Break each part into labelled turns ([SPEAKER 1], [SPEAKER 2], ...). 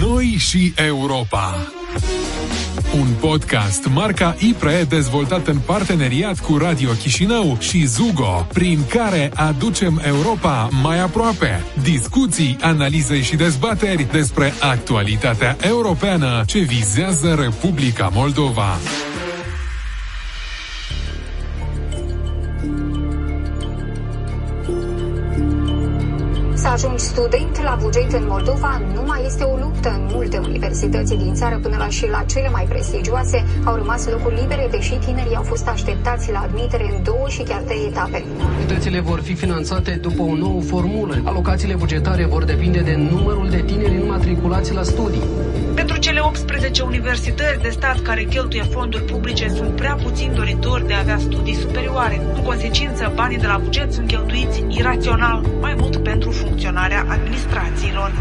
[SPEAKER 1] Noi și Europa un podcast marca IPRE dezvoltat în parteneriat cu Radio Chișinău și Zugo, prin care aducem Europa mai aproape. Discuții, analize și dezbateri despre actualitatea europeană ce vizează Republica Moldova.
[SPEAKER 2] La buget în Moldova nu mai este o luptă. În multe universități din țară, până la și la cele mai prestigioase, au rămas locuri libere, deși tinerii au fost așteptați la admitere în două și chiar trei etape.
[SPEAKER 3] Universitățile vor fi finanțate după o nouă formulă. Alocațiile bugetare vor depinde de numărul de tineri înmatriculați la studii.
[SPEAKER 4] Pentru cele 18 universități de stat care cheltuie fonduri publice sunt prea puțini doritori de a avea studii superioare. În consecință, banii de la buget sunt cheltuiți irațional, mai mult pentru funcționarea administrațiilor.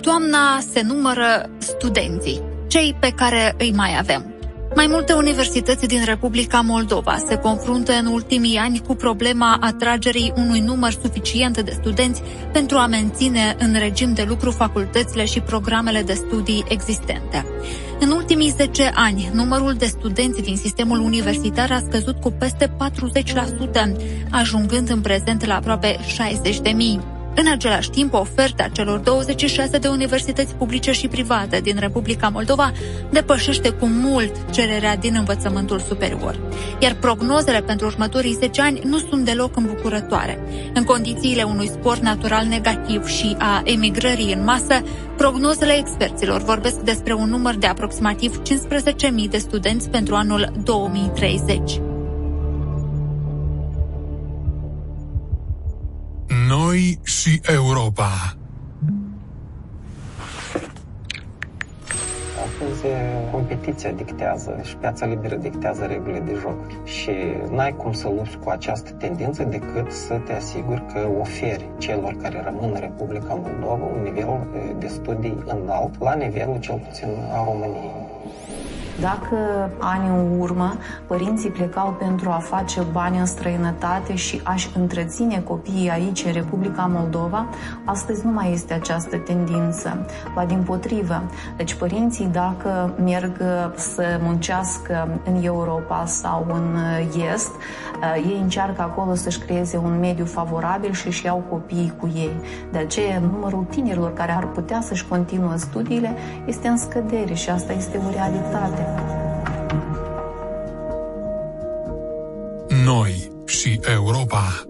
[SPEAKER 5] Toamna se numără studenții, cei pe care îi mai avem. Mai multe universități din Republica Moldova se confruntă în ultimii ani cu problema atragerii unui număr suficient de studenți pentru a menține în regim de lucru facultățile și programele de studii existente. În ultimii 10 ani, numărul de studenți din sistemul universitar a scăzut cu peste 40%, ajungând în prezent la aproape 60 de mii. În același timp, oferta celor 26 de universități publice și private din Republica Moldova depășește cu mult cererea din învățământul superior. Iar prognozele pentru următorii 10 ani nu sunt deloc îmbucurătoare. În condițiile unui spor natural negativ și a emigrării în masă, prognozele experților vorbesc despre un număr de aproximativ 15.000 de studenți pentru anul 2030.
[SPEAKER 1] Noi și Europa.
[SPEAKER 6] Astăzi competiția dictează și piața liberă dictează regulile de joc. Și n-ai cum să lupți cu această tendință decât să te asiguri că oferi celor care rămân în Republica Moldova un nivel de studii înalt, la nivelul cel puțin a României.
[SPEAKER 7] Dacă ani în urmă părinții plecau pentru a face bani în străinătate și a-și întreține copiii aici, în Republica Moldova, astăzi nu mai este această tendință. Ba din potrivă. Deci părinții, dacă merg să muncească în Europa sau în Est, ei încearcă acolo să-și creeze un mediu favorabil și își iau copiii cu ei. De aceea, numărul tinerilor care ar putea să-și continuă studiile este în scădere și asta este o realitate.
[SPEAKER 1] Noi și Europa.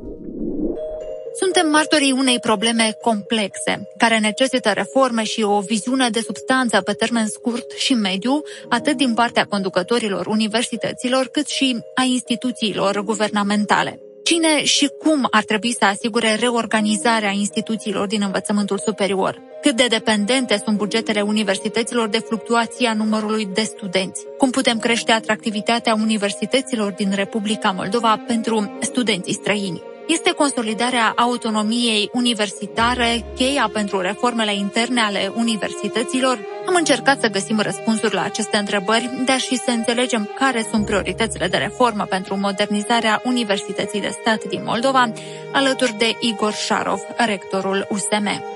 [SPEAKER 5] Suntem martorii unei probleme complexe, care necesită reforme și o viziune de substanță pe termen scurt și mediu, atât din partea conducătorilor universităților, cât și a instituțiilor guvernamentale. Cine și cum ar trebui să asigure reorganizarea instituțiilor din învățământul superior? Cât de dependente sunt bugetele universităților de fluctuația numărului de studenți? Cum putem crește atractivitatea universităților din Republica Moldova pentru studenții străini? Este consolidarea autonomiei universitare cheia pentru reformele interne ale universităților? Am încercat să găsim răspunsuri la aceste întrebări, dar și să înțelegem care sunt prioritățile de reformă pentru modernizarea Universității de Stat din Moldova, alături de Igor Șarov, rectorul USM.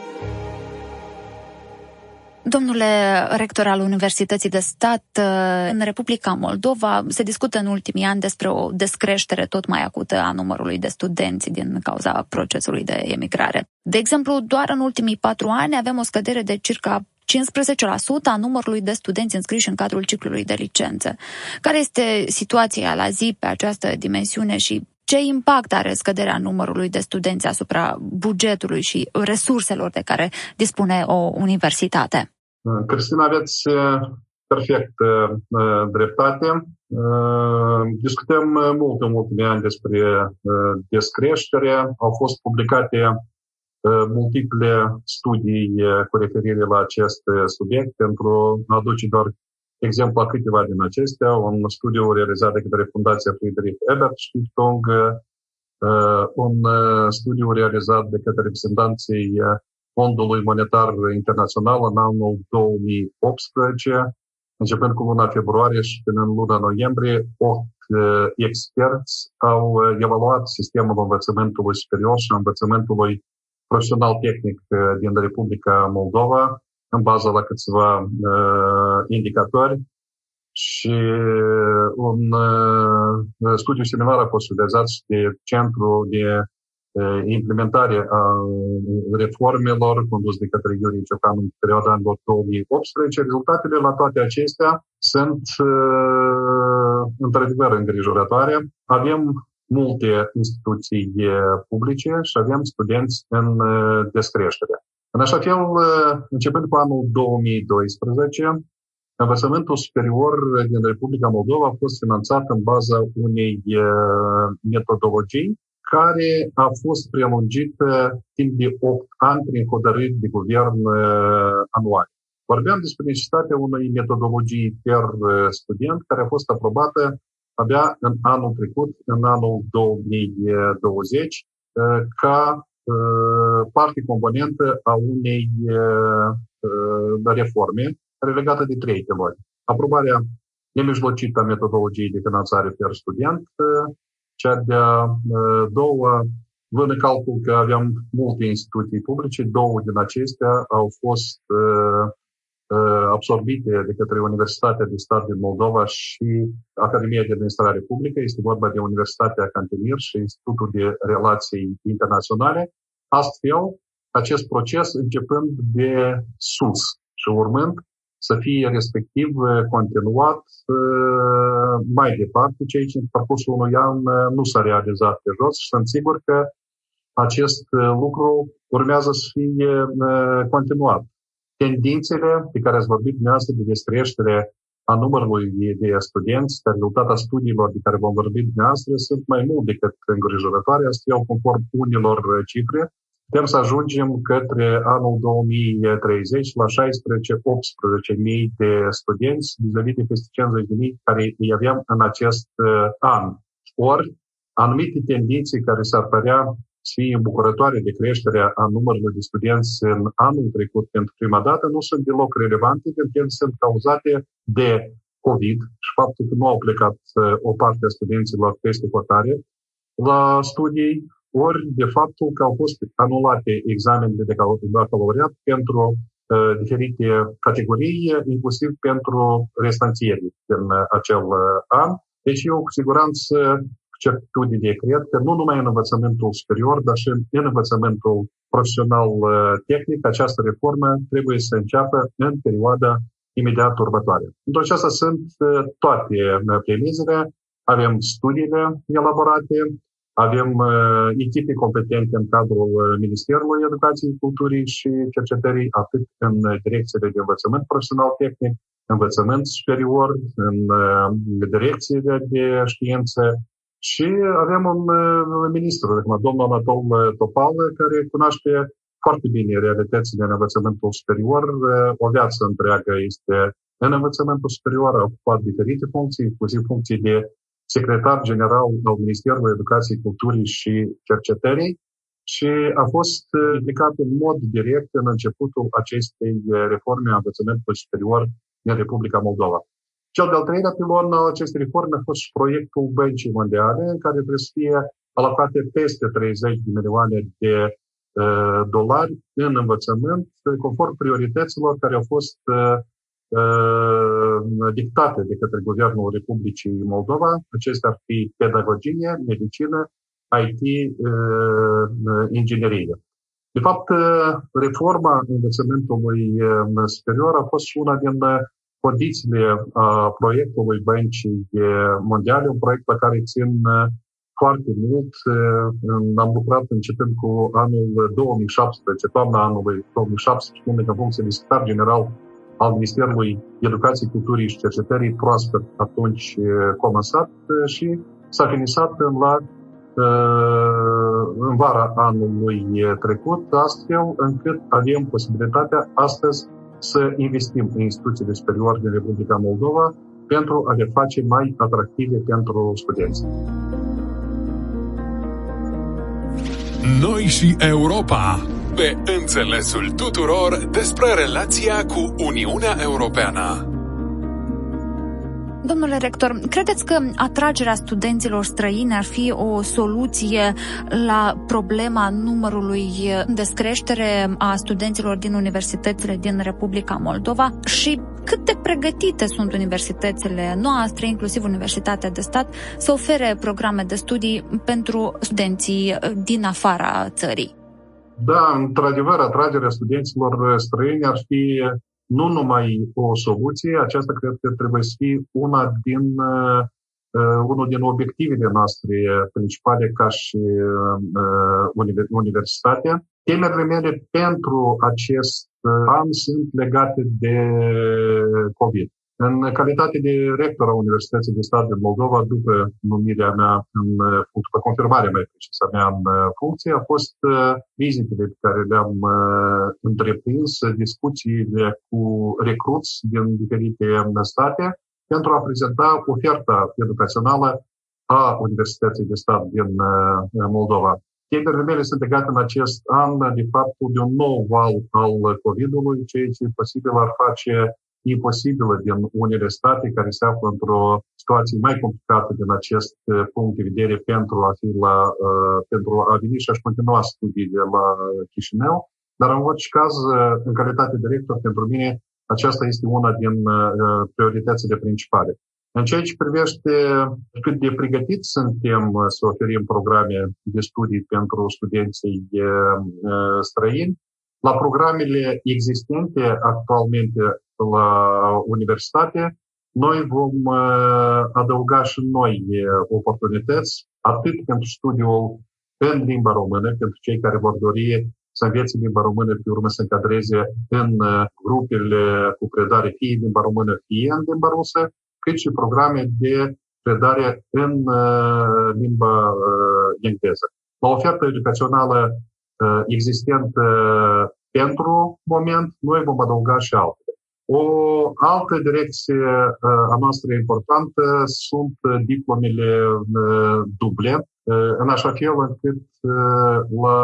[SPEAKER 5] Domnule rector al Universității de Stat, în Republica Moldova se discută în ultimii ani despre o descreștere tot mai acută a numărului de studenți din cauza procesului de emigrare. De exemplu, doar în ultimii patru ani avem o scădere de circa 15% a numărului de studenți înscriși în cadrul ciclului de licență. Care este situația la zi pe această dimensiune și ce impact are scăderea numărului de studenți asupra bugetului și resurselor de care dispune o universitate?
[SPEAKER 8] Cristina, aveți perfect dreptate. Discutăm mult în ultimii ani despre descreștere. Au fost publicate multiple studii cu referire la acest subiect pentru a aduce doar exemplu a câteva din acestea. Un studiu realizat de către Fundația Friedrich Ebert Stiftung, un studiu realizat de către reprezentanții Fondului Monetar Internațional în anul 2018, începând cu luna februarie și până în luna noiembrie, 8 experți au evaluat sistemul învățământului superior și învățământului profesional tehnic din Republica Moldova în bază la câțiva uh, indicatori. Și un uh, studiu similar a fost realizat și de Centru de implementare a reformelor condus de către Iurie Ciocan în perioada anilor 2018. Rezultatele la toate acestea sunt într-adevăr îngrijorătoare. Avem multe instituții publice și avem studenți în descreștere. În așa fel, începând cu anul 2012, învățământul superior din Republica Moldova a fost finanțat în baza unei metodologii care a fost prelungită timp de 8 ani prin hotărâri de guvern anual. Vorbeam despre necesitatea unei metodologii per student care a fost aprobată abia în anul trecut, în anul 2020, ca parte componentă a unei reforme legată de trei temori. Aprobarea nemijlocită a metodologiei de finanțare per student, cea de-a doua, luând în calcul că aveam multe instituții publice, două din acestea au fost absorbite de către Universitatea de Stat din Moldova și Academia de Administrare Publică. Este vorba de Universitatea Cantemir și Institutul de Relații Internaționale. Astfel, acest proces începând de sus și urmând să fie respectiv uh, continuat uh, mai departe, ceea ce în parcursul unui an uh, nu s-a realizat pe jos și sunt sigur că acest lucru urmează să fie continuat. Tendințele pe care ați vorbit dumneavoastră de descreștere a numărului de studenți, ca rezultat a studiilor de care vom vorbi dumneavoastră, sunt mai mult decât îngrijorătoare, astfel conform unilor cifre, putem să ajungem către anul 2030 la 16-18 de studenți vis-a-vis de peste 50 de mii care îi aveam în acest uh, an. Ori, anumite tendințe care s-ar părea să fie îmbucurătoare de creșterea a numărului de studenți în anul trecut pentru prima dată nu sunt deloc relevante pentru că sunt cauzate de COVID și faptul că nu au plecat uh, o parte a studenților peste hotare la studii, ori de faptul că au fost anulate examenele de bacalaureat pentru uh, diferite categorii, inclusiv pentru restanțieri din acel uh, an. Deci eu cu siguranță certitudine cred că nu numai în învățământul superior, dar și în învățământul profesional uh, tehnic, această reformă trebuie să înceapă în perioada imediat următoare. Pentru aceasta sunt uh, toate uh, premizele, avem studiile elaborate, avem uh, echipe competente în cadrul uh, Ministerului Educației, Culturii și Cercetării, atât în direcțiile de învățământ profesional tehnic, învățământ superior, în uh, direcțiile de știință și avem un uh, ministru, domnul Anatol Topal, care cunoaște foarte bine realitățile în învățământul superior. Uh, o viață întreagă este în învățământul superior, a ocupat diferite funcții, inclusiv funcții de secretar general al Ministerului Educației, Culturii și Cercetării și a fost uh, implicat în mod direct în începutul acestei uh, reforme a învățământului superior din Republica Moldova. Cel de-al treilea pilon al acestei reforme a fost și proiectul Băncii Mondiale, în care trebuie să fie alocate peste 30 de milioane de uh, dolari în învățământ, conform priorităților care au fost uh, dictate de către Guvernul Republicii Moldova. Acestea ar fi pedagogie, medicină, IT, inginerie. De fapt, reforma învățământului superior a fost una din condițiile a proiectului Băncii Mondiale, un proiect la care țin foarte mult. Am lucrat începând cu anul 2017, toamna anului 2017, în funcție de secretar general al Ministerului Educației, Culturii și Cercetării proaspăt atunci comasat și s-a finisat în la în vara anului trecut, astfel încât avem posibilitatea astăzi să investim în instituțiile superioare din Republica Moldova pentru a le face mai atractive pentru studenți.
[SPEAKER 1] Noi și Europa pe înțelesul tuturor despre relația cu Uniunea Europeană.
[SPEAKER 5] Domnule rector, credeți că atragerea studenților străini ar fi o soluție la problema numărului de descreștere a studenților din universitățile din Republica Moldova și cât de pregătite sunt universitățile noastre, inclusiv Universitatea de Stat, să ofere programe de studii pentru studenții din afara țării?
[SPEAKER 8] Da, într-adevăr, atragerea studenților străini ar fi nu numai o soluție, aceasta cred că trebuie să fie una din, uh, unul din obiectivele noastre principale ca și uh, universitatea. Temerile mele pentru acest an sunt legate de COVID. În calitate de rector a Universității de Stat din Moldova, după numirea mea, în, după confirmarea mea precisă mea în funcție, a fost uh, vizitele pe care le-am uh, întreprins, discuțiile cu recruți din diferite state, pentru a prezenta oferta educațională a Universității de Stat din uh, Moldova. Temerile mele sunt legate în acest an de faptul de un nou val al COVID-ului, ceea ce posibil ar face imposibilă din unele state care se află într-o situație mai complicată din acest uh, punct de vedere pentru a, fi la, uh, pentru a veni și a-și continua studiile la Chișinău. Dar în orice caz, uh, în calitate de director, pentru mine, aceasta este una din prioritățile principale. În ceea ce privește cât de pregătiți suntem să oferim programe de studii pentru studenții străini, la programele existente actualmente la universitate, noi vom uh, adăuga și noi uh, oportunități, atât pentru studiul în limba română, pentru cei care vor dori să învețe limba română, pe urmă să încadreze în uh, grupele cu predare fie în limba română, fie în limba rusă, cât și programe de predare în limba engleză. La oferta educațională existentă pentru moment, noi vom adăuga și altele. O altă direcție a noastră importantă sunt diplomele duble, în așa fel încât la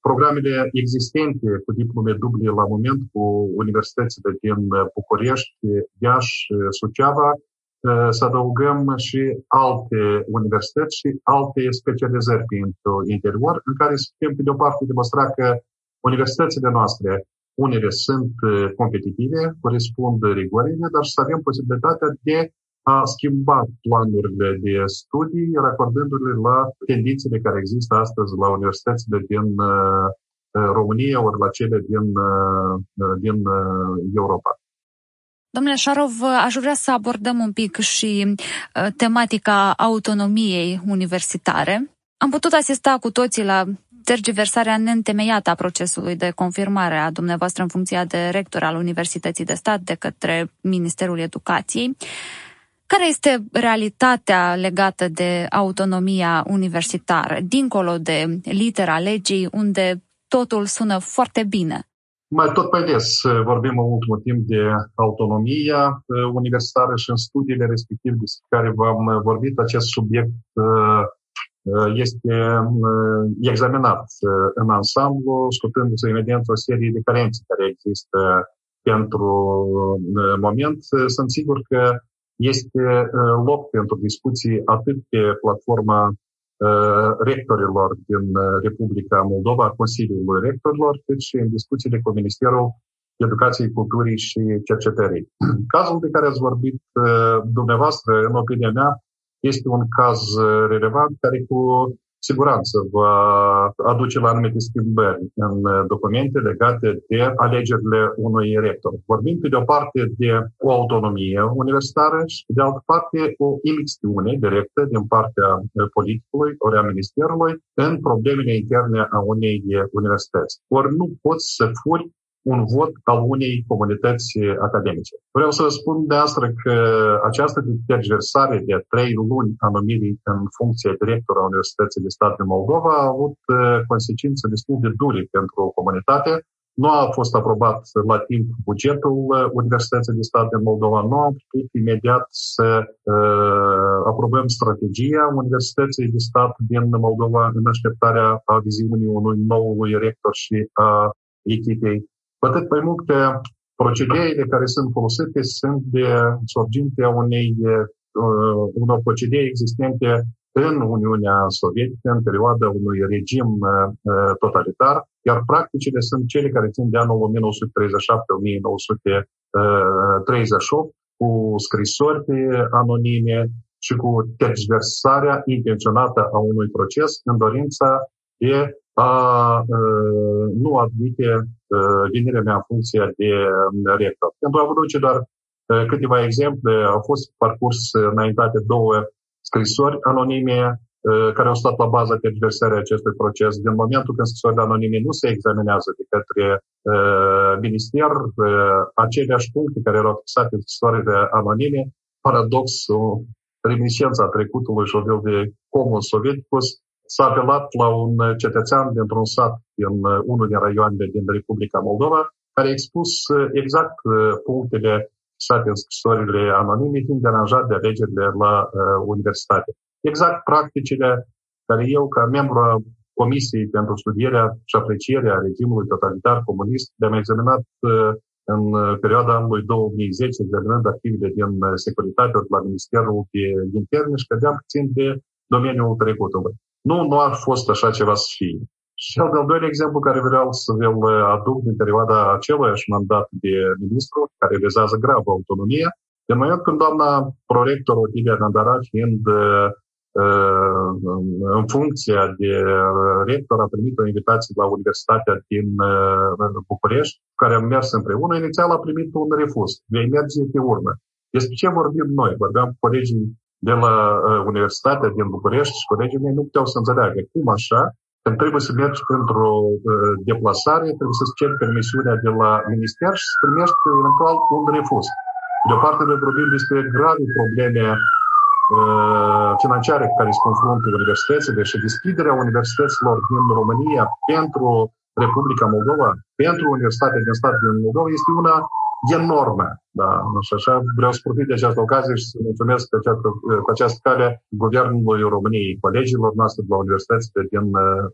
[SPEAKER 8] programele existente cu diplome duble la moment cu universitățile din București, Iași, Suceava, să adăugăm și alte universități și alte specializări pentru interior, în care să putem, pe de o parte, demonstra că Universitățile noastre, unele sunt uh, competitive, corespund rigorile, dar să avem posibilitatea de a schimba planurile de studii, racordându-le la tendințele care există astăzi la universitățile din uh, România ori la cele din, uh, din Europa.
[SPEAKER 5] Domnule Șarov, aș vrea să abordăm un pic și tematica autonomiei universitare. Am putut asista cu toții la tergiversarea neîntemeiată a procesului de confirmare a dumneavoastră în funcția de rector al Universității de Stat de către Ministerul Educației. Care este realitatea legată de autonomia universitară, dincolo de litera legii, unde totul sună foarte bine?
[SPEAKER 8] Mai tot pe des vorbim în ultimul timp de autonomia universitară și în studiile respective despre care v-am vorbit, acest subiect este examinat în ansamblu, scutându-se evident o serie de carențe care există pentru moment. Sunt sigur că este loc pentru discuții atât pe platforma rectorilor din Republica Moldova, Consiliului Rectorilor, cât și în discuțiile cu Ministerul Educației, Culturii și Cercetării. Cazul de care ați vorbit dumneavoastră, în opinia mea, este un caz uh, relevant care cu siguranță va aduce la anumite schimbări în uh, documente legate de alegerile unui rector. Vorbim pe de o parte de o autonomie universitară și pe de altă parte o imixtiune directă din partea uh, politicului ori a ministerului în problemele interne a unei universități. Ori nu poți să furi un vot al unei comunități academice. Vreau să spun de asta că această tergiversare de trei luni a numirii în funcție director a Universității de Stat din Moldova a avut uh, consecințe destul de dure pentru comunitate. Nu a fost aprobat la timp bugetul uh, Universității de Stat din Moldova, nu am putut imediat să uh, aprobăm strategia Universității de Stat din Moldova în așteptarea a viziunii unui noului rector și a echipei cu atât mai mult că procedeile care sunt folosite sunt de sorginte a unei, uh, unor procedee existente în Uniunea Sovietică în perioada unui regim uh, totalitar, iar practicile sunt cele care țin de anul 1937-1938, cu scrisori anonime și cu tergiversarea intenționată a unui proces în dorința de a nu admite venirea mea în funcție de rector. Pentru a vă duce doar câteva exemple, au fost parcurs înaintate două scrisori anonime care au stat la baza tergiversării acestui proces. Din momentul când scrisorile anonime nu se examinează de către uh, minister, uh, aceleași puncte care erau fixate în scrisorile anonime, paradox, reminiscența trecutului și o fel de comun sovieticus, s-a apelat la un cetățean dintr-un sat din unul din raioanele din Republica Moldova, care a expus exact punctele fixate în scrisorile anonime, fiind deranjat de alegerile la uh, universitate. Exact practicile care eu, ca membru a Comisiei pentru studierea și aprecierea regimului totalitar comunist, le-am examinat uh, în perioada anului 2010, examinând activele din securitate la Ministerul de Interne și credeam puțin de domeniul trecutului. Nu, nu a fost așa ceva să fie. Și al de-al doilea exemplu care vreau să vi-l aduc din perioada aceluiași mandat de ministru, care vizează grav autonomia, în momentul când doamna prorector Otilia Nandara, fiind în funcție de rector, a primit o invitație la Universitatea din București, care am mers împreună. Inițial a primit un refuz. Vei merge pe urmă. Despre ce vorbim noi? Vorbeam cu colegii de la Universitatea din București și colegii mei nu puteau să înțeleagă cum așa, când trebuie să mergi pentru deplasare, trebuie să-ți ceri permisiunea de la minister și să primești eventual un refuz. De o parte, noi vorbim despre grave probleme financiare cu care se confruntă universitățile și deschiderea universităților din România pentru Republica Moldova, pentru Universitatea din stat din Moldova, este una enormă. Da? Și așa vreau să profit de această ocazie și să mulțumesc pe această, cu această cale Guvernului României, colegilor noastre de la universitățile din uh,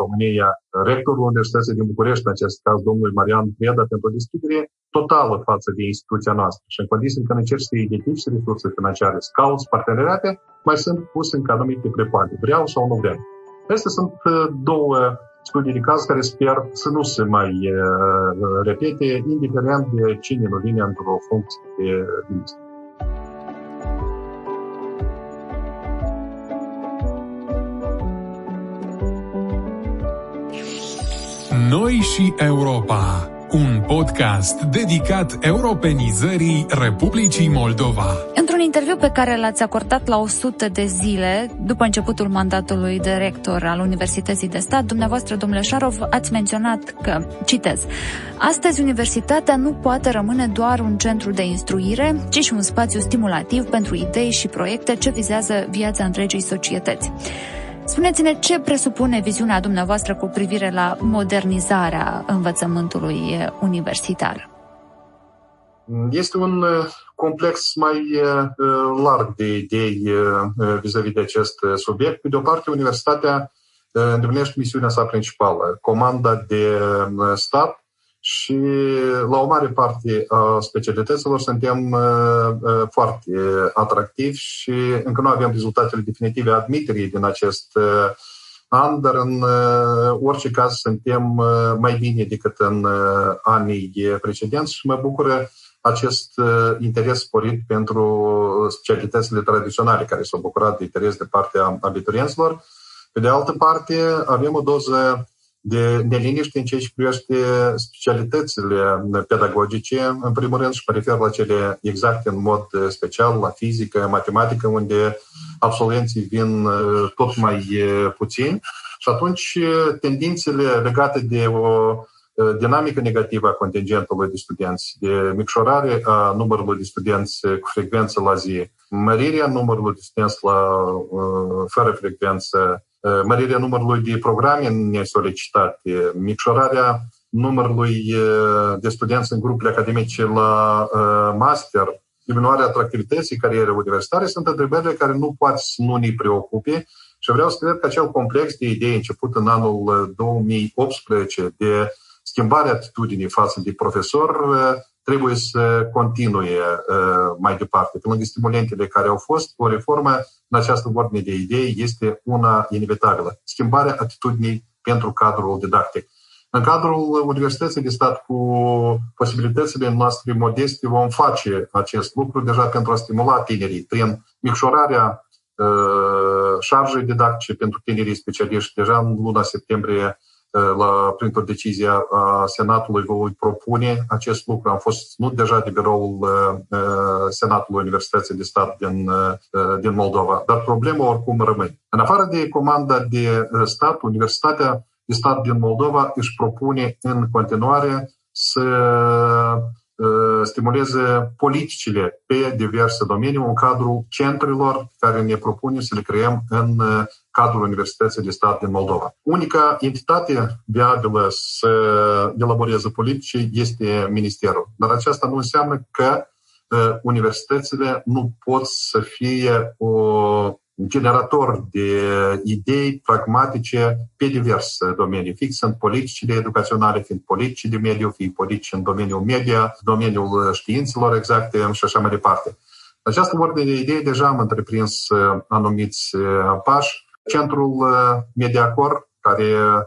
[SPEAKER 8] România, rectorul Universității din București, în acest caz domnul Marian Preda, pentru o deschidere totală față de instituția noastră. Și în condiții când încerci să identifici resurse financiare, să cauți parteneriate, mai sunt puse în anumite prepare. Vreau sau nu vreau. Acestea sunt uh, două studii de caz care sper să nu se mai uh, repete, indiferent de cine nu vine într-o funcție de ministru.
[SPEAKER 1] Noi și Europa un podcast dedicat europenizării Republicii Moldova.
[SPEAKER 5] Într-un interviu pe care l-ați acordat la 100 de zile, după începutul mandatului de rector al Universității de Stat, dumneavoastră, domnule Șarov, ați menționat că, citez, astăzi universitatea nu poate rămâne doar un centru de instruire, ci și un spațiu stimulativ pentru idei și proiecte ce vizează viața întregii societăți. Spuneți-ne ce presupune viziunea dumneavoastră cu privire la modernizarea învățământului universitar.
[SPEAKER 8] Este un uh, complex mai uh, larg de idei uh, vis-a-vis de acest subiect. Pe de o parte, universitatea îndeplinește misiunea sa principală, comanda de stat și la o mare parte a specialităților suntem uh, uh, foarte atractivi și încă nu avem rezultatele definitive a admiterii din acest uh, an, dar în orice caz suntem mai bine decât în anii precedenți și mă bucură acest interes sporit pentru specialitățile tradiționale care s-au bucurat de interes de partea abiturienților. Pe de altă parte, avem o doză de neliniște în ceea ce privește specialitățile pedagogice, în primul rând, și mă refer la cele exacte în mod special, la fizică, matematică, unde absolvenții vin uh, tot mai uh, puțini. Și atunci uh, tendințele legate de o dinamică negativă a contingentului de studenți, de micșorare a numărului de studenți cu frecvență la zi, mărirea numărului de studenți la, fără frecvență, mărirea numărului de programe nesolicitate, micșorarea numărului de studenți în grupurile academice la master, diminuarea atractivității carierei universitare sunt întrebările care nu poate să nu ne preocupe și vreau să cred că acel complex de idei început în anul 2018 de schimbarea atitudinii față de profesor trebuie să continue uh, mai departe. Pe lângă stimulentele care au fost, o reformă în această ordine de idei este una inevitabilă. Schimbarea atitudinii pentru cadrul didactic. În cadrul Universității de Stat, cu posibilitățile noastre modeste, vom face acest lucru deja pentru a stimula tinerii prin micșorarea uh, șarjei didactice pentru tinerii specialiști. Deja în luna septembrie la, printr-o decizie a Senatului voi propune acest lucru. Am fost nu deja de biroul Senatului Universității de Stat din, din Moldova, dar problema oricum rămâne. În afară de comanda de stat, Universitatea de Stat din Moldova își propune în continuare să stimuleze politicile pe diverse domenii în cadrul centrelor care ne propune să le creăm în cadrul Universității de Stat din Moldova. Unica entitate viabilă să elaboreze politici este Ministerul. Dar aceasta nu înseamnă că universitățile nu pot să fie o generator de idei pragmatice pe diverse domenii, fix sunt politicile educaționale, fiind politici de mediu, fie politici în domeniul media, domeniul științelor exacte și așa mai departe. Această ordine de idei deja am întreprins anumiți pași. Centrul Mediacor, care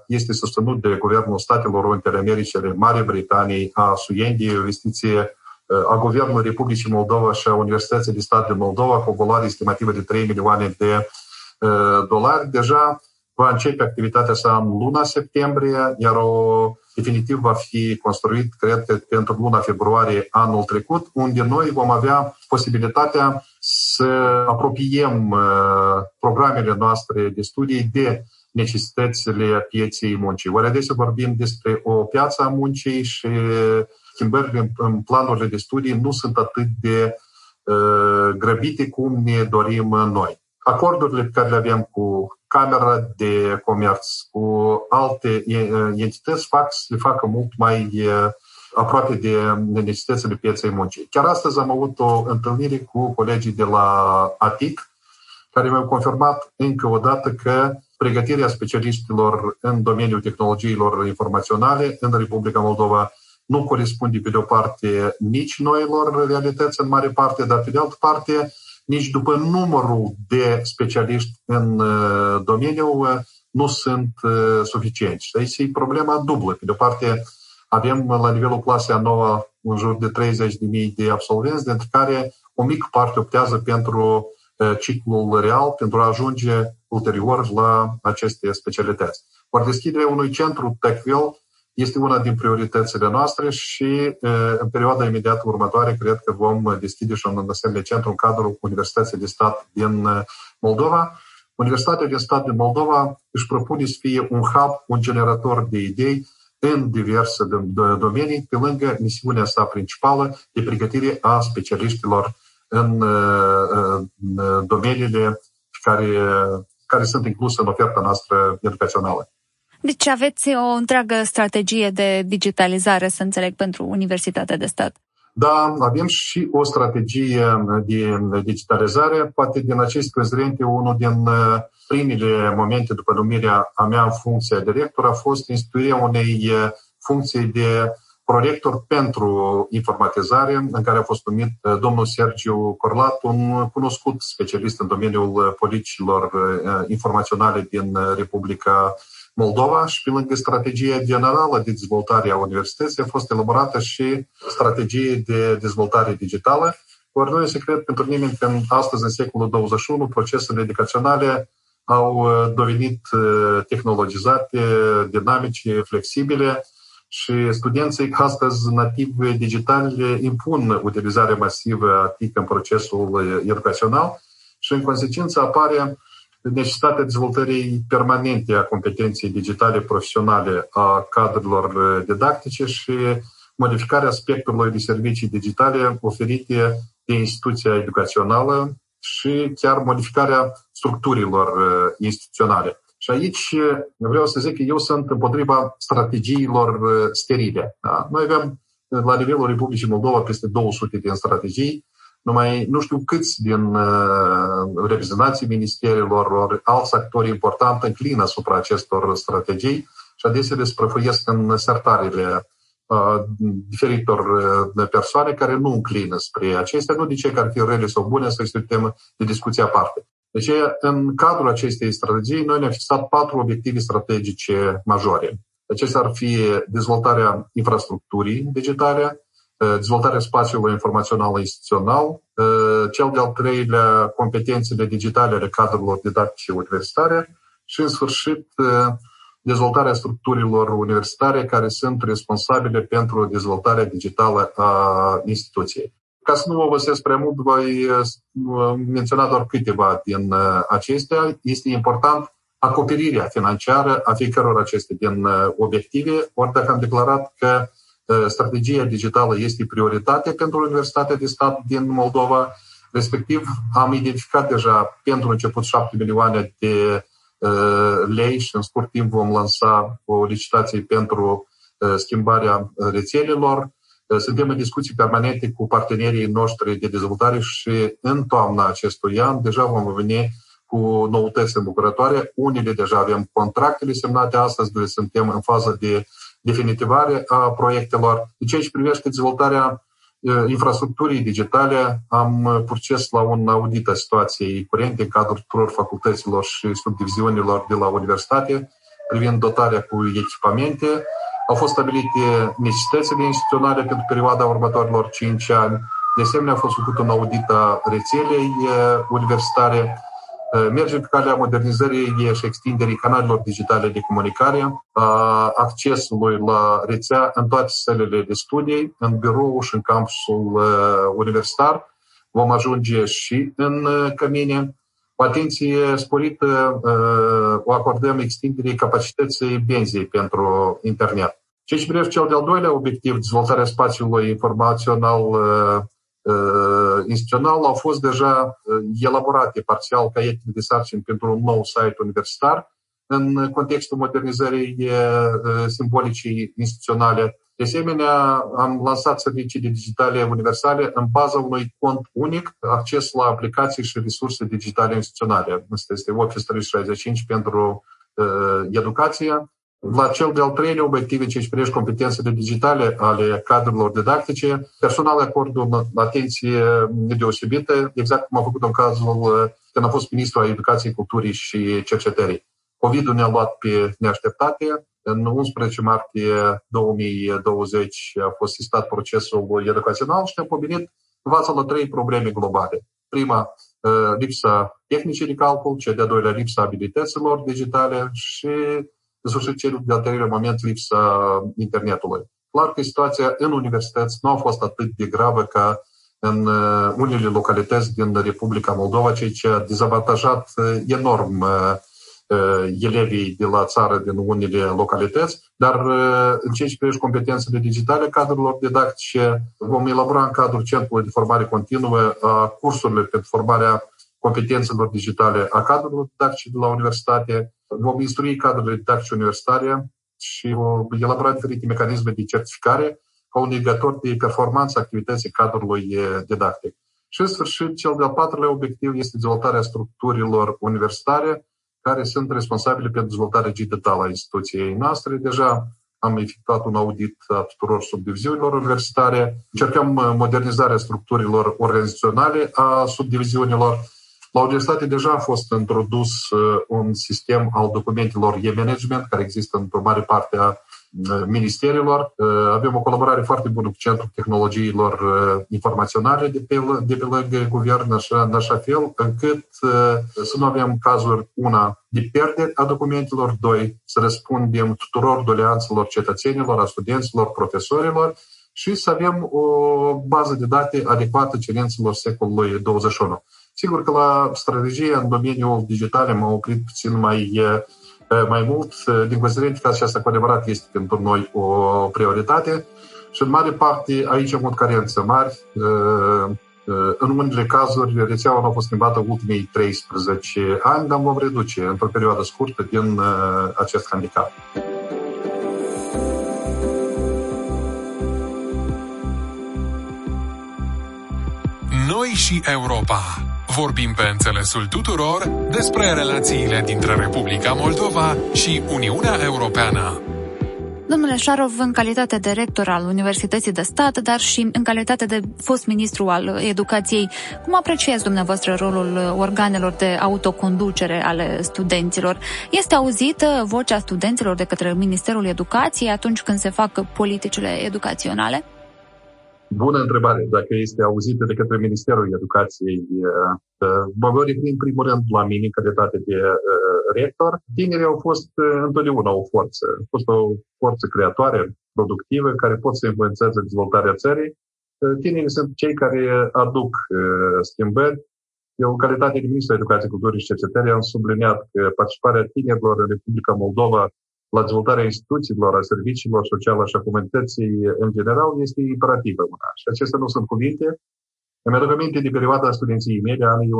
[SPEAKER 8] este susținut de Guvernul Statelor Unite ale Americii, Marii Britanii, a Suendiei, o investiție a Guvernului Republicii Moldova și a Universității de Stat din Moldova cu o valoare estimativă de 3 milioane de dolari. Deja va începe activitatea sa în luna septembrie, iar o definitiv va fi construit, cred că, pentru luna februarie anul trecut, unde noi vom avea posibilitatea să apropiem programele noastre de studii de necesitățile pieței muncii. Ori adesea vorbim despre o piață a muncii și schimbările în planurile de studii nu sunt atât de uh, grăbite cum ne dorim noi. Acordurile pe care le avem cu Camera de Comerț, cu alte entități, fac să le facă mult mai uh, aproape de necesitățile pieței muncii. Chiar astăzi am avut o întâlnire cu colegii de la ATIC, care mi-au confirmat încă o dată că pregătirea specialiștilor în domeniul tehnologiilor informaționale în Republica Moldova nu corespunde pe de o parte nici noilor realități în mare parte, dar pe de altă parte nici după numărul de specialiști în domeniu nu sunt suficienți. Și aici e problema dublă. Pe de o parte avem la nivelul clasei a nouă în jur de 30.000 de absolvenți, dintre care o mică parte optează pentru ciclul real, pentru a ajunge ulterior la aceste specialități. Ori deschiderea unui centru TechVille este una din prioritățile noastre și în perioada imediată următoare cred că vom deschide și un asemenea centru în cadrul Universității de Stat din Moldova. Universitatea din Stat din Moldova își propune să fie un hub, un generator de idei în diverse domenii, pe lângă misiunea sa principală de pregătire a specialiștilor în domeniile care, care sunt incluse în oferta noastră educațională.
[SPEAKER 5] Deci aveți o întreagă strategie de digitalizare, să înțeleg, pentru Universitatea de Stat.
[SPEAKER 8] Da, avem și o strategie de digitalizare. Poate din aceste considerente, unul din uh, primele momente după numirea a mea în funcția director a fost instituirea unei uh, funcții de proiector pentru informatizare, în care a fost numit uh, domnul Sergiu Corlat, un cunoscut specialist în domeniul politicilor informaționale din Republica Moldova și pe lângă strategia generală de dezvoltare a universității a fost elaborată și strategie de dezvoltare digitală. Ori nu e secret pentru nimeni că astăzi, în secolul 21, procesele educaționale au devenit tehnologizate, dinamice, flexibile și studenții astăzi nativi digitali impun utilizarea masivă a TIC în procesul educațional și în consecință apare necesitatea dezvoltării permanente a competenței digitale profesionale a cadrelor didactice și modificarea spectrului de servicii digitale oferite de instituția educațională și chiar modificarea structurilor instituționale. Și aici vreau să zic că eu sunt împotriva strategiilor sterile. Da? Noi avem la nivelul Republicii Moldova peste 200 de strategii numai nu știu câți din uh, reprezentanții ministerilor ori alți actori importanti înclină asupra acestor strategii și adesea le sprăfuiesc în sertarele diferitor persoane care nu înclină spre acestea, nu de ce că ar fi rele sau bune, să este o temă de discuție aparte. Deci, în cadrul acestei strategii, noi ne-am fixat patru obiective strategice majore. Acestea ar fi dezvoltarea infrastructurii digitale, dezvoltarea spațiului informațional instituțional, cel de-al treilea, competențele digitale ale cadrelor didactice universitare și, în sfârșit, dezvoltarea structurilor universitare care sunt responsabile pentru dezvoltarea digitală a instituției. Ca să nu vă obosesc prea mult, voi menționa doar câteva din acestea. Este important acoperirea financiară a fiecăror acestea din obiective, ori dacă am declarat că strategia digitală este prioritate pentru Universitatea de Stat din Moldova, respectiv am identificat deja pentru început 7 milioane de lei și în scurt timp vom lansa o licitație pentru schimbarea rețelelor. Suntem în discuții permanente cu partenerii noștri de dezvoltare și în toamna acestui an deja vom veni cu noutăți îmbucurătoare. Unele deja avem contractele semnate astăzi, noi suntem în fază de definitivare a proiectelor. De ceea ce privește dezvoltarea infrastructurii digitale, am proces la un audit a situației curente în cadrul tuturor facultăților și subdiviziunilor de la universitate privind dotarea cu echipamente. Au fost stabilite necesitățile instituționale pentru perioada următorilor 5 ani. De asemenea, a fost făcut un audit a rețelei universitare Mergem pe calea modernizării și extinderii canalelor digitale de comunicare, a accesului la rețea în toate sălile de studii, în birou și în campusul universitar. Vom ajunge și în cămine. O atenție sporită o acordăm extinderii capacității benzii pentru internet. Ce și privește cel de-al doilea obiectiv, dezvoltarea spațiului informațional instituțional au fost deja elaborate parțial caietele de sarcini pentru un nou site universitar în contextul modernizării simbolicii instituționale. De asemenea, am lansat servicii digitale universale în baza unui cont unic, acces la aplicații și resurse digitale instituționale. Asta este Office 365 pentru uh, educație. La cel de-al treilea obiectiv, în ce privește competențele digitale ale cadrelor didactice, personal acordă o atenție deosebită, exact cum a făcut în cazul când a fost ministru al Educației, Culturii și Cercetării. COVID-ul ne-a luat pe neașteptate. În 11 martie 2020 a fost sistat procesul educațional și ne-a pomenit în fața la trei probleme globale. Prima, lipsa tehnicii de calcul, cea de-a doilea, lipsa abilităților digitale și în sfârșit, cel de-al treilea moment, lipsa internetului. Clar că situația în universități nu a fost atât de gravă ca în unele localități din Republica Moldova, ceea ce a dezavantajat enorm elevii de la țară din unele localități, dar în ceea ce privește competențele digitale cadrelor didactice, vom elabora în cadrul Centrului de Formare Continuă cursurile pentru formarea competențelor digitale a cadrelor didactice de la universitate, vom instrui cadrele didactice universitare și vom elabora diferite mecanisme de certificare ca un indicator de performanță activității cadrului didactic. Și, în sfârșit, cel de-al patrulea obiectiv este dezvoltarea structurilor universitare care sunt responsabile pentru dezvoltarea digitală a instituției noastre. Deja am efectuat un audit a tuturor subdiviziunilor universitare. Încercăm modernizarea structurilor organizaționale a subdiviziunilor la universitate deja a fost introdus un sistem al documentelor e-management, care există într-o mare parte a ministerilor. Avem o colaborare foarte bună cu Centrul Tehnologiilor Informaționale de pe, de pe lângă guvern, așa, în așa fel încât să nu avem cazuri, una, de pierdere a documentelor, doi, să răspundem tuturor doleanțelor cetățenilor, a studenților, profesorilor și să avem o bază de date adecvată cerințelor secolului 21. Sigur că la strategie în domeniul digital m-am oprit puțin mai, mai mult, din considerent că aceasta cu adevărat este pentru noi o prioritate și în mare parte aici am avut carențe mari. În unele cazuri, rețeaua nu a fost schimbată ultimii 13 ani, dar vom reduce într-o perioadă scurtă din acest handicap.
[SPEAKER 1] Noi și Europa. Vorbim pe înțelesul tuturor despre relațiile dintre Republica Moldova și Uniunea Europeană.
[SPEAKER 5] Domnule Șarov, în calitate de rector al Universității de Stat, dar și în calitate de fost ministru al educației, cum apreciați dumneavoastră rolul organelor de autoconducere ale studenților? Este auzită vocea studenților de către Ministerul Educației atunci când se fac politicile educaționale?
[SPEAKER 8] Bună întrebare. Dacă este auzită de către Ministerul Educației, mă voi referi în primul rând la mine, în calitate de rector. Tinerii au fost întotdeauna o forță. A fost o forță creatoare, productivă, care pot să influențeze dezvoltarea țării. Tinerii sunt cei care aduc schimbări. Eu, în calitate de ministru Educației, Culturii și Cercetării, am subliniat că participarea tinerilor în Republica Moldova la dezvoltarea instituțiilor, a serviciilor sociale și a comunității în general este imperativă una. Și acestea nu sunt cuvinte. Îmi aduc aminte de perioada studenției mele, anii 1989-1991,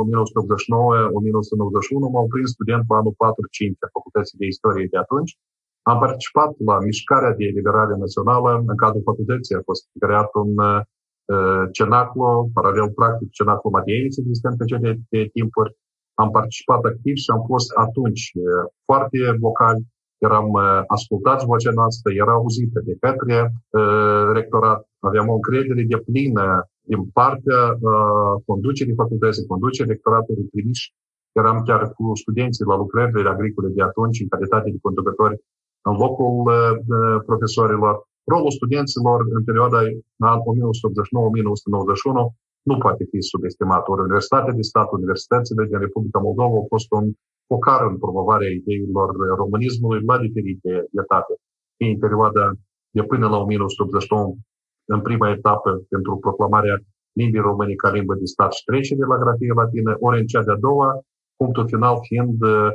[SPEAKER 8] m-au prins student la anul 4-5 a Facultății de Istorie de atunci. Am participat la mișcarea de eliberare națională. În cadrul facultății a fost creat un uh, cenaclo, paralel practic cenaclo Mateieniț, existent pe cele de timpuri. Am participat activ și am fost atunci uh, foarte vocal eram uh, ascultați vocea noastră, era auzită de către uh, rectorat, aveam o încredere de plină din partea uh, conducerii facultății, conducerii rectoratului trimiși. Eram chiar cu studenții la lucrările agricole de atunci, în calitate de conducători, în locul profesorilor. Rolul studenților în perioada 1989-1991 nu poate fi subestimat. Ori Universitatea de Stat, universitățile din Republica Moldova au fost un focar în promovarea ideilor românismului la diferite etape. În perioada de până la 1989, în prima etapă pentru proclamarea limbii române ca limbă de stat și trecere la grafie latină, ori în cea de-a doua, punctul final fiind uh,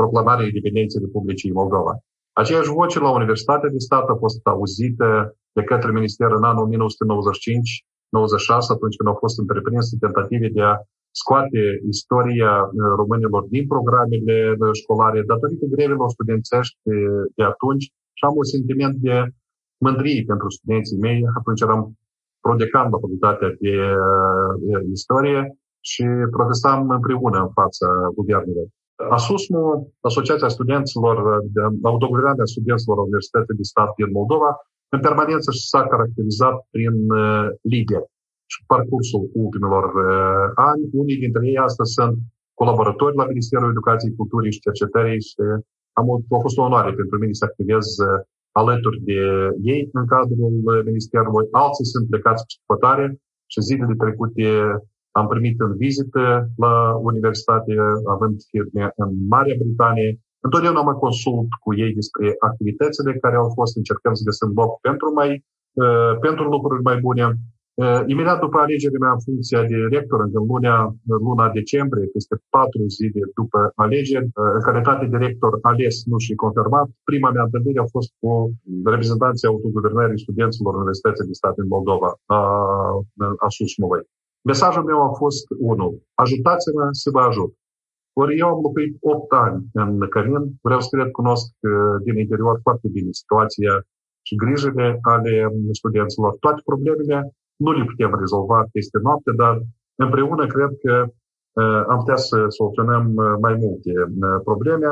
[SPEAKER 8] proclamarea independenței Republicii Moldova. Aceeași voce la Universitatea de Stat a fost auzită de către Ministerul în anul 1995 96, atunci când au fost întreprinse tentative de a scoate istoria uh, românilor din programele uh, școlare datorită grevelor studențești de atunci și am un sentiment de mândrie pentru studenții mei. Atunci eram prodecan la facultatea de uh, istorie și protestam împreună în fața guvernului. ASUSMU, Asociația Studenților, de Autoguvernarea Studenților Universității de Stat din Moldova, în permanență s-a caracterizat prin lider și parcursul ultimilor uh, ani. Unii dintre ei astăzi sunt colaboratori la Ministerul Educației, Culturii și Cercetării și am, a fost o onoare pentru mine să activez uh, alături de ei în cadrul uh, Ministerului. Alții sunt plecați pe spătare și zilele trecute am primit în vizită la universitate, având firme în Marea Britanie. Întotdeauna mă consult cu ei despre activitățile care au fost, încercăm să găsim loc pentru, mai, pentru lucruri mai bune. Uh, imediat după alegerea mea în funcția de rector, în luna, luna decembrie, peste patru zile după alegeri, uh, în calitate de rector ales, nu și confirmat, prima mea întâlnire a fost cu reprezentanții autoguvernării studenților Universității de Stat din Moldova, a, a Susmovei. Mesajul meu a fost unul. Ajutați-mă să vă ajut. Ori eu am locuit 8 ani în Cămin, vreau să cred, cunosc uh, din interior foarte bine situația și grijile ale studenților. Toate problemele nu le putem rezolva peste noapte, dar împreună cred că uh, am putea să soluționăm uh, mai multe uh, probleme.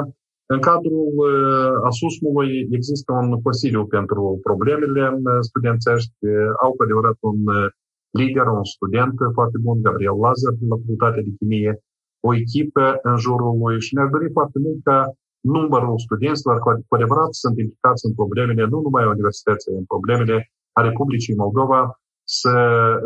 [SPEAKER 8] În cadrul ASUSMului există un Consiliu pentru problemele studențești. Au cu adevărat un lider, un student foarte bun, Gabriel Lazar, din la Facultatea de Chimie, o echipă în jurul lui și ne-aș dori foarte mult ca numărul studenților cu adevărat sunt implicați în problemele nu numai a universității, în problemele a Republicii Moldova, să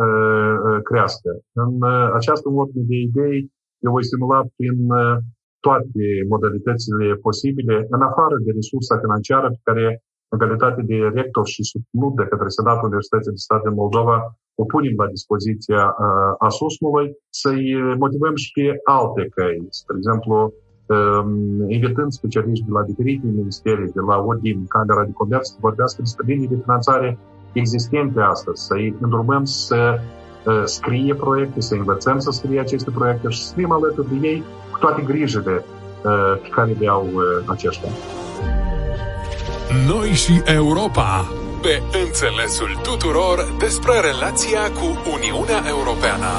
[SPEAKER 8] uh, crească. În uh, această ordine de idei, eu voi stimula prin uh, toate modalitățile posibile, în afară de resursa financiară pe care, în calitate de rector și susținut de către Senatul Universității de Stat din Moldova, o punem la dispoziția uh, ASUSMului, să-i motivăm și pe alte căi. Spre exemplu, um, invitând specialiști de la diferite ministerii, de la ODIM, Camera de Comerț, să vorbească despre linii de finanțare existente astăzi, să-i îndrumăm să uh, scrie proiecte, să învățăm să scrie aceste proiecte și să fim alături de ei cu toate grijile uh, pe care le au uh, aceștia.
[SPEAKER 1] Noi și Europa, pe înțelesul tuturor despre relația cu Uniunea Europeană.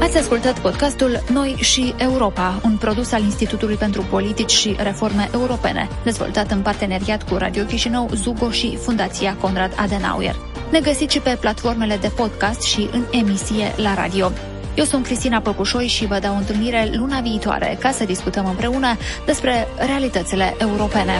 [SPEAKER 5] Ați ascultat podcastul Noi și Europa, un produs al Institutului pentru Politici și Reforme Europene, dezvoltat în parteneriat cu Radio Chișinău, Zugo și Fundația Conrad Adenauer. Ne găsiți și pe platformele de podcast și în emisie la radio. Eu sunt Cristina Păpușoi și vă dau întâlnire luna viitoare ca să discutăm împreună despre realitățile europene.